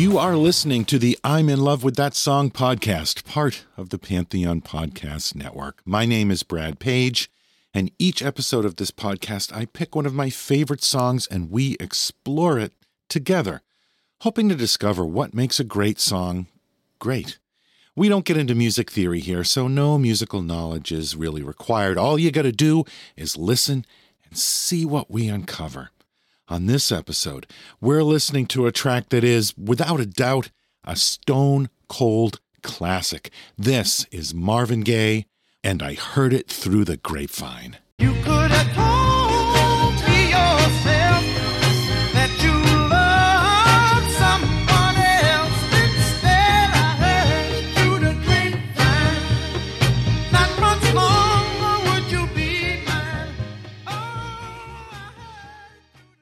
You are listening to the I'm in Love with That Song podcast, part of the Pantheon Podcast Network. My name is Brad Page, and each episode of this podcast, I pick one of my favorite songs and we explore it together, hoping to discover what makes a great song great. We don't get into music theory here, so no musical knowledge is really required. All you got to do is listen and see what we uncover. On this episode, we're listening to a track that is, without a doubt, a stone cold classic. This is Marvin Gaye, and I heard it through the grapevine. You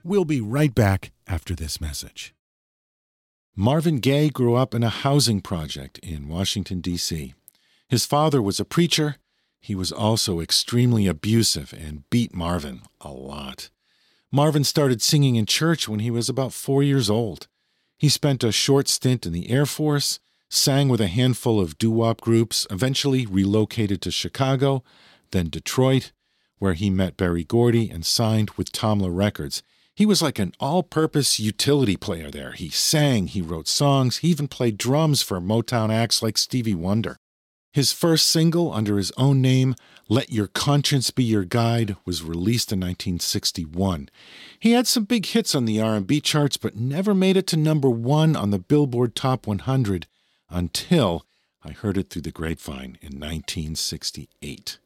We'll be right back after this message. Marvin Gaye grew up in a housing project in Washington, D.C. His father was a preacher. He was also extremely abusive and beat Marvin a lot. Marvin started singing in church when he was about four years old. He spent a short stint in the Air Force, sang with a handful of doo wop groups, eventually relocated to Chicago, then Detroit, where he met Berry Gordy and signed with Tamla Records. He was like an all purpose utility player there. He sang, he wrote songs, he even played drums for Motown acts like Stevie Wonder. His first single under his own name, Let Your Conscience Be Your Guide, was released in 1961. He had some big hits on the R&B charts but never made it to number 1 on the Billboard Top 100 until I heard it through the grapevine in 1968.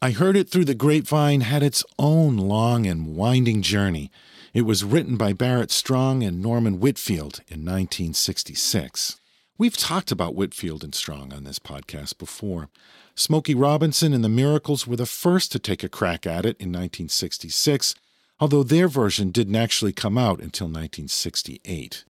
I Heard It Through the Grapevine had its own long and winding journey. It was written by Barrett Strong and Norman Whitfield in 1966. We've talked about Whitfield and Strong on this podcast before. Smokey Robinson and the Miracles were the first to take a crack at it in 1966, although their version didn't actually come out until 1968.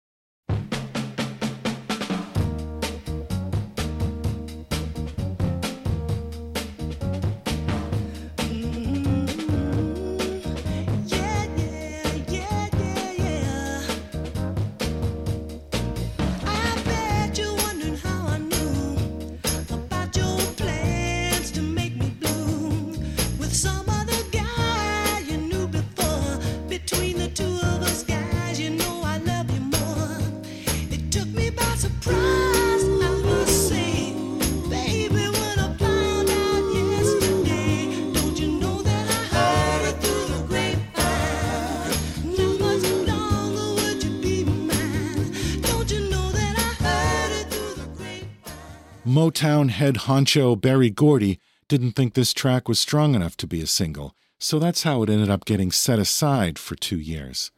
Motown head honcho Berry Gordy didn't think this track was strong enough to be a single, so that's how it ended up getting set aside for two years.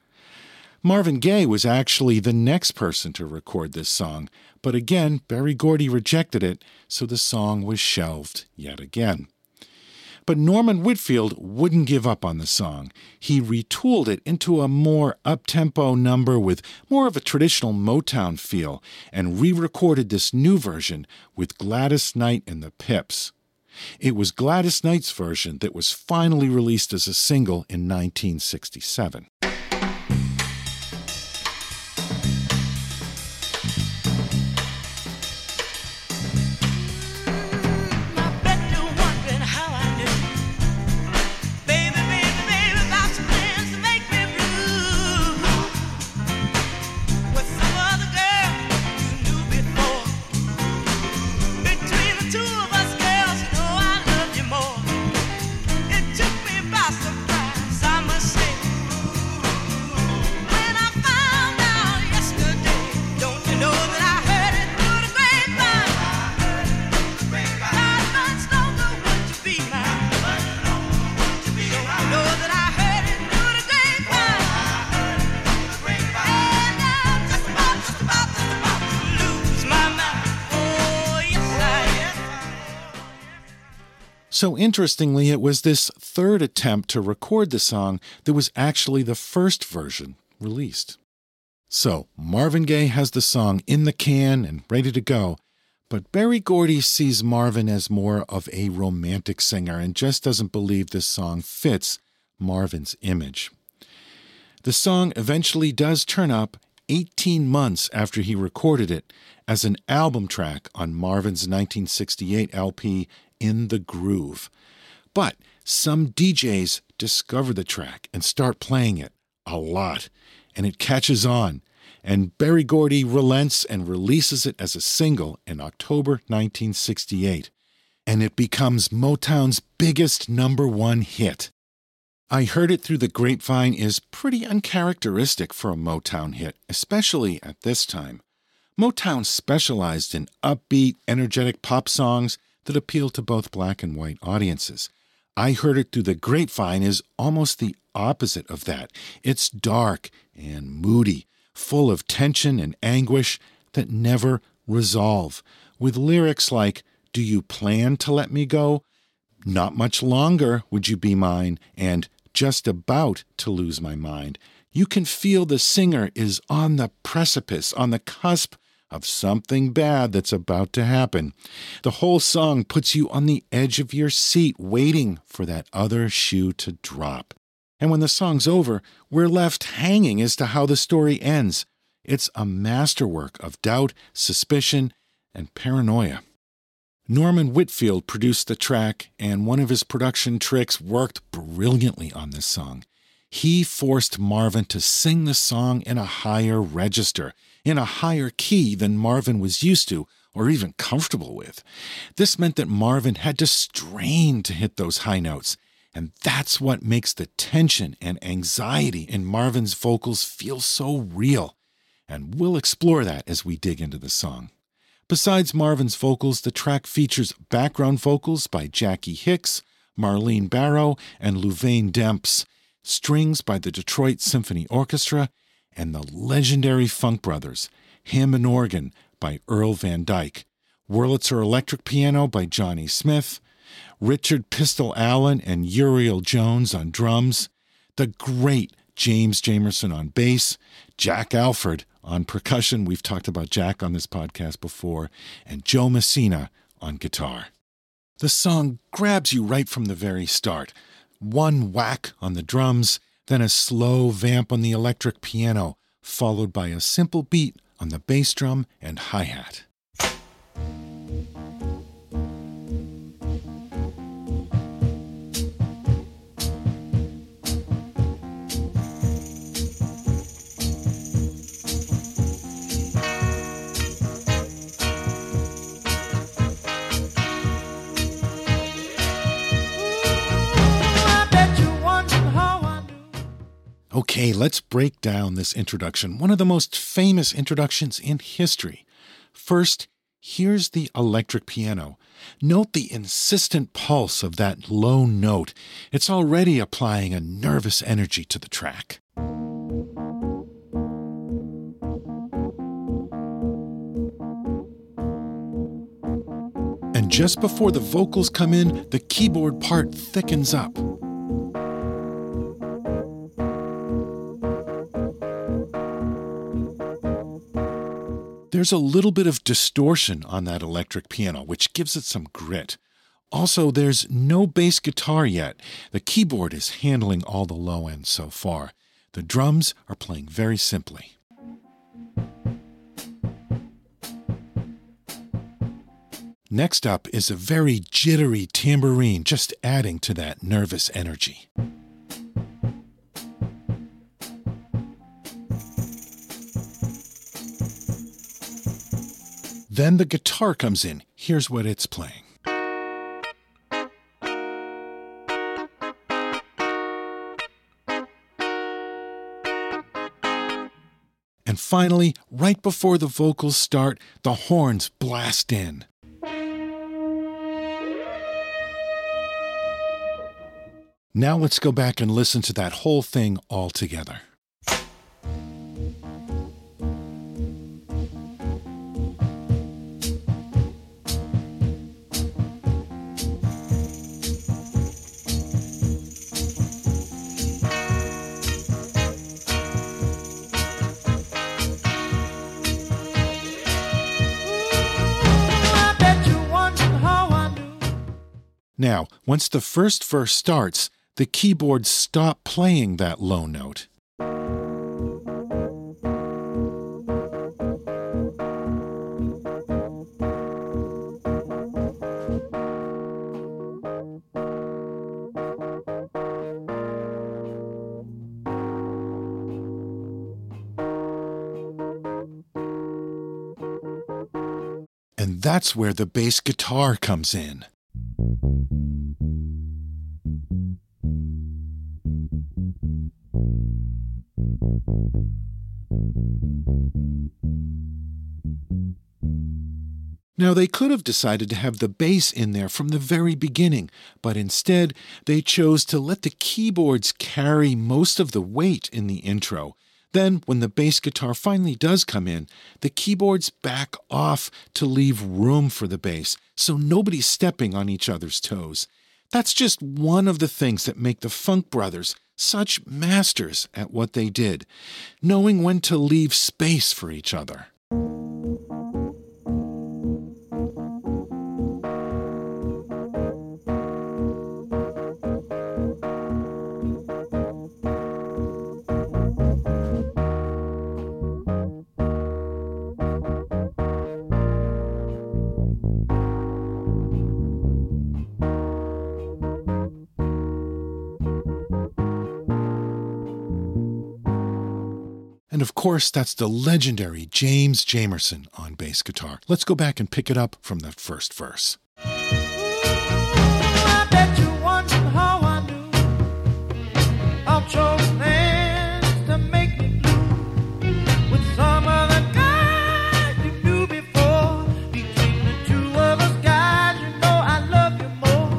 Marvin Gaye was actually the next person to record this song, but again, Berry Gordy rejected it, so the song was shelved yet again. But Norman Whitfield wouldn't give up on the song. He retooled it into a more up-tempo number with more of a traditional Motown feel and re-recorded this new version with Gladys Knight and the Pips. It was Gladys Knight's version that was finally released as a single in 1967. So interestingly, it was this third attempt to record the song that was actually the first version released. So Marvin Gaye has the song in the can and ready to go, but Berry Gordy sees Marvin as more of a romantic singer and just doesn't believe this song fits Marvin's image. The song eventually does turn up 18 months after he recorded it as an album track on Marvin's 1968 LP, In the Groove. But some DJs discover the track and start playing it a lot, and it catches on. And Berry Gordy relents and releases it as a single in October 1968. And it becomes Motown's biggest number one hit. I Heard It Through the Grapevine is pretty uncharacteristic for a Motown hit, especially at this time. Motown specialized in upbeat, energetic pop songs that appeal to both black and white audiences. I Heard It Through the Grapevine is almost the opposite of that. It's dark and moody, full of tension and anguish that never resolve, with lyrics like, Do you plan to let me go? Not much longer would you be mine, and just about to lose my mind. You can feel the singer is on the precipice, on the cusp of something bad that's about to happen. The whole song puts you on the edge of your seat, waiting for that other shoe to drop. And when the song's over, we're left hanging as to how the story ends. It's a masterwork of doubt, suspicion, and paranoia. Norman Whitfield produced the track, and one of his production tricks worked brilliantly on this song. He forced Marvin to sing the song in a higher register, in a higher key than Marvin was used to or even comfortable with. This meant that Marvin had to strain to hit those high notes, and that's what makes the tension and anxiety in Marvin's vocals feel so real. And we'll explore that as we dig into the song. Besides Marvin's vocals, the track features background vocals by Jackie Hicks, Marlene Barrow, and Louvain Demps, strings by the Detroit Symphony Orchestra, and the legendary Funk Brothers, Hammond organ by Earl Van Dyke, Wurlitzer electric piano by Johnny Smith, Richard Pistol Allen and Uriel Jones on drums, the great James Jamerson on bass, Jack Ashford on percussion. We've talked about Jack on this podcast before, and Joe Messina on guitar. The song grabs you right from the very start. One whack on the drums, then a slow vamp on the electric piano, followed by a simple beat on the bass drum and hi hat. Okay, let's break down this introduction, one of the most famous introductions in history. First, here's the electric piano. Note the insistent pulse of that low note. It's already applying a nervous energy to the track. And just before the vocals come in, the keyboard part thickens up. There's a little bit of distortion on that electric piano, which gives it some grit. Also, there's no bass guitar yet. The keyboard is handling all the low end so far. The drums are playing very simply. Next up is a very jittery tambourine, just adding to that nervous energy. Then the guitar comes in. Here's what it's playing. And finally, right before the vocals start, the horns blast in. Now let's go back and listen to that whole thing all together. now, once the first verse starts, the keyboard stop playing that low note. And that's where the bass guitar comes in. They could have decided to have the bass in there from the very beginning, but instead they chose to let the keyboards carry most of the weight in the intro. Then, when the bass guitar finally does come in, the keyboards back off to leave room for the bass, so nobody's stepping on each other's toes. That's just one of the things that make the Funk Brothers such masters at what they did, knowing when to leave space for each other. And of course, that's the legendary James Jamerson on bass guitar. Let's go back and pick it up from the first verse. I bet you wondering how I knew of your plans to make me blue with some other guy you knew before. Between the two of us, guys, you know I love you more.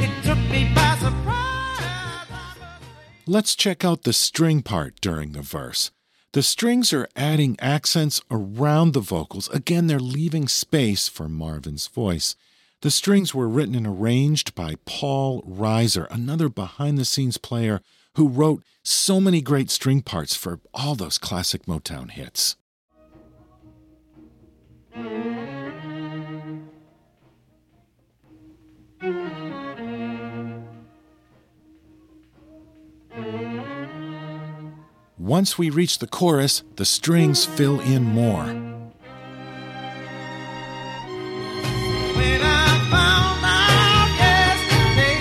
It took me by surprise. I must say. Let's check out the string part during the verse. The strings are adding accents around the vocals. Again, they're leaving space for Marvin's voice. The strings were written and arranged by Paul Riser, another behind the scenes player who wrote so many great string parts for all those classic Motown hits. Once we reach the chorus, the strings fill in more. When I found out yesterday,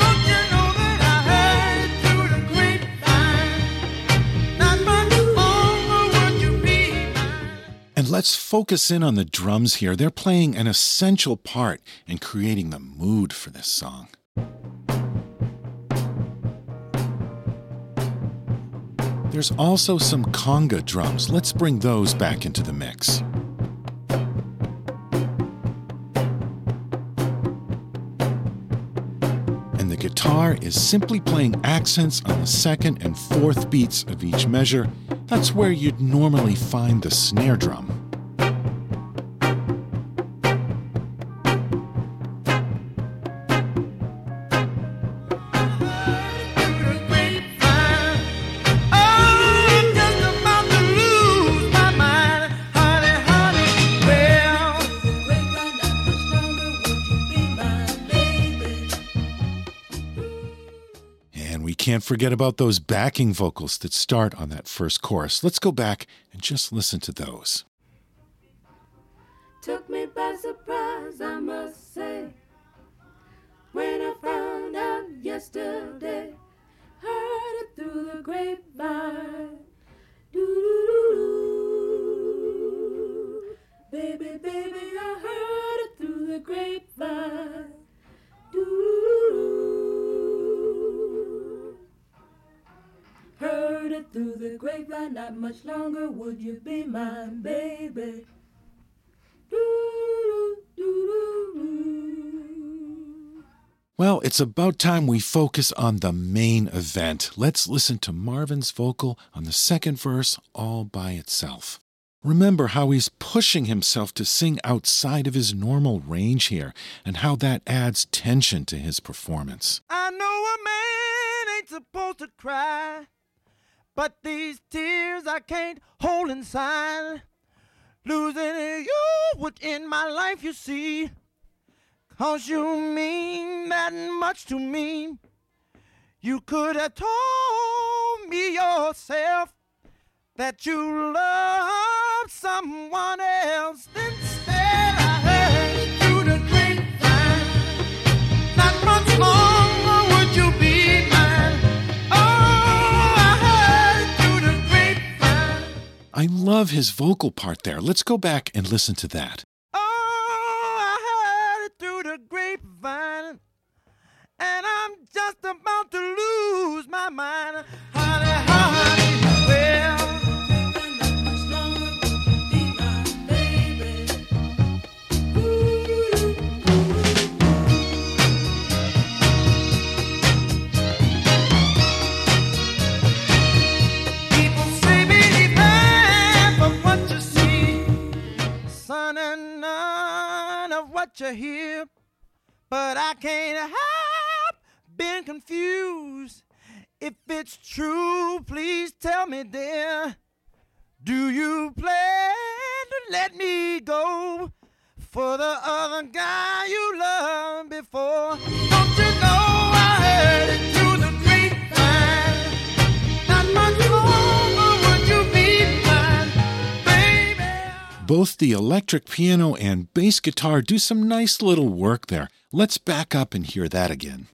don't you know that I heard through the grapevine? Not much longer would you be mine. And let's focus in on the drums here. They're playing an essential part in creating the mood for this song. There's also some conga drums. Let's bring those back into the mix. And the guitar is simply playing accents on the second and fourth beats of each measure. That's where you'd normally find the snare drum. Can't forget about those backing vocals that start on that first chorus. Let's go back and just listen to those. Took me by surprise, I must say. When I found out yesterday, heard it through the grapevine. Not much longer would you be mine, baby. Well, it's about time we focus on the main event. Let's listen to Marvin's vocal on the second verse all by itself. Remember how he's pushing himself to sing outside of his normal range here, and how that adds tension to his performance. I know a man ain't supposed to cry, but these tears I can't hold inside. Losing you would end my life, you see. Cause you mean that much to me. You could have told me yourself that you love someone else. Instead, I love his vocal part there. Let's go back and listen to that. Oh, I heard it through the grapevine, and I'm just about to lose my mind. What you hear. But I can't help being confused. If it's true, please tell me, dear. Do you plan to let me go for the other guy you loved before? Don't you know I heard it Both the electric piano and bass guitar do some nice little work there. Let's back up and hear that again.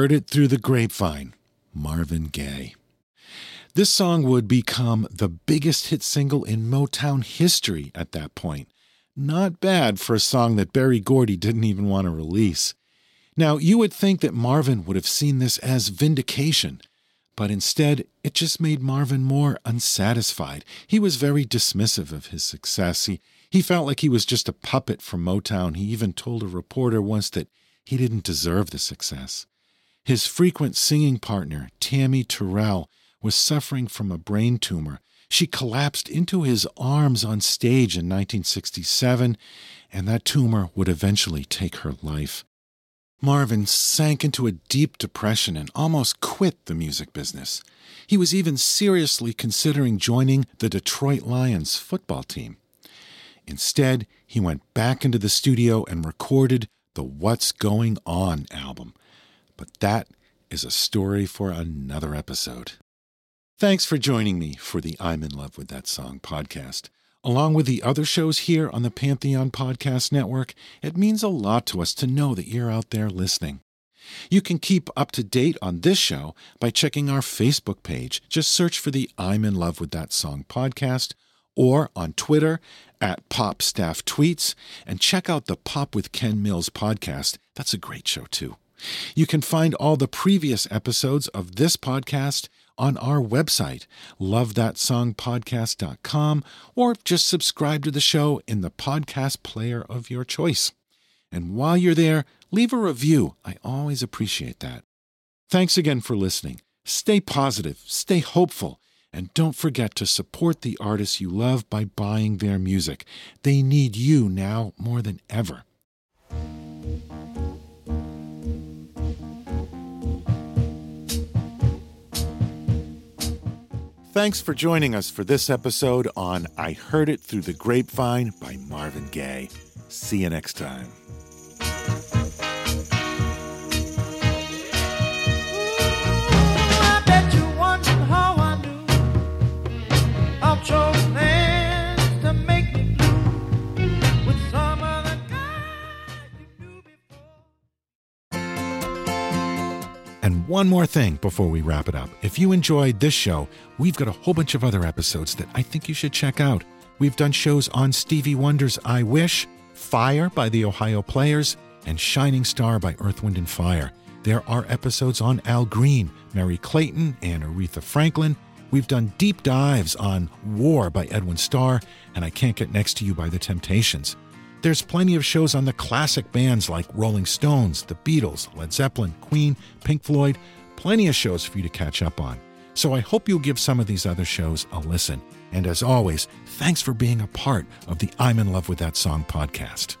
Heard It Through the Grapevine, Marvin Gaye. This song would become the biggest hit single in Motown history at that point. Not bad for a song that Berry Gordy didn't even want to release. Now, you would think that Marvin would have seen this as vindication, but instead, it just made Marvin more unsatisfied. He was very dismissive of his success. He, he felt like he was just a puppet from Motown. He even told a reporter once that he didn't deserve the success. His frequent singing partner, Tammy Terrell, was suffering from a brain tumor. She collapsed into his arms on stage in 1967, and that tumor would eventually take her life. Marvin sank into a deep depression and almost quit the music business. He was even seriously considering joining the Detroit Lions football team. Instead, he went back into the studio and recorded the What's Going On album. But that is a story for another episode. Thanks for joining me for the I'm in Love with That Song podcast. Along with the other shows here on the Pantheon Podcast Network, it means a lot to us to know that you're out there listening. You can keep up to date on this show by checking our Facebook page. Just search for the I'm in Love with That Song podcast or on Twitter at Pop Staff Tweets and check out the Pop with Ken Mills podcast. That's a great show, too. You can find all the previous episodes of this podcast on our website, lovethatsongpodcast.com, or just subscribe to the show in the podcast player of your choice. And while you're there, leave a review. I always appreciate that. Thanks again for listening. Stay positive, stay hopeful, and don't forget to support the artists you love by buying their music. They need you now more than ever. Thanks for joining us for this episode on I Heard It Through the Grapevine by Marvin Gaye. See you next time. One more thing before we wrap it up. If you enjoyed this show, we've got a whole bunch of other episodes that I think you should check out. We've done shows on Stevie Wonder's I Wish, Fire by the Ohio Players, and Shining Star by Earth, Wind, and Fire. There are episodes on Al Green, Merry Clayton, and Aretha Franklin. We've done deep dives on War by Edwin Starr and I Can't Get Next to You by The Temptations. There's plenty of shows on the classic bands like Rolling Stones, The Beatles, Led Zeppelin, Queen, Pink Floyd, plenty of shows for you to catch up on. So I hope you'll give some of these other shows a listen. And as always, thanks for being a part of the I'm in Love with That Song podcast.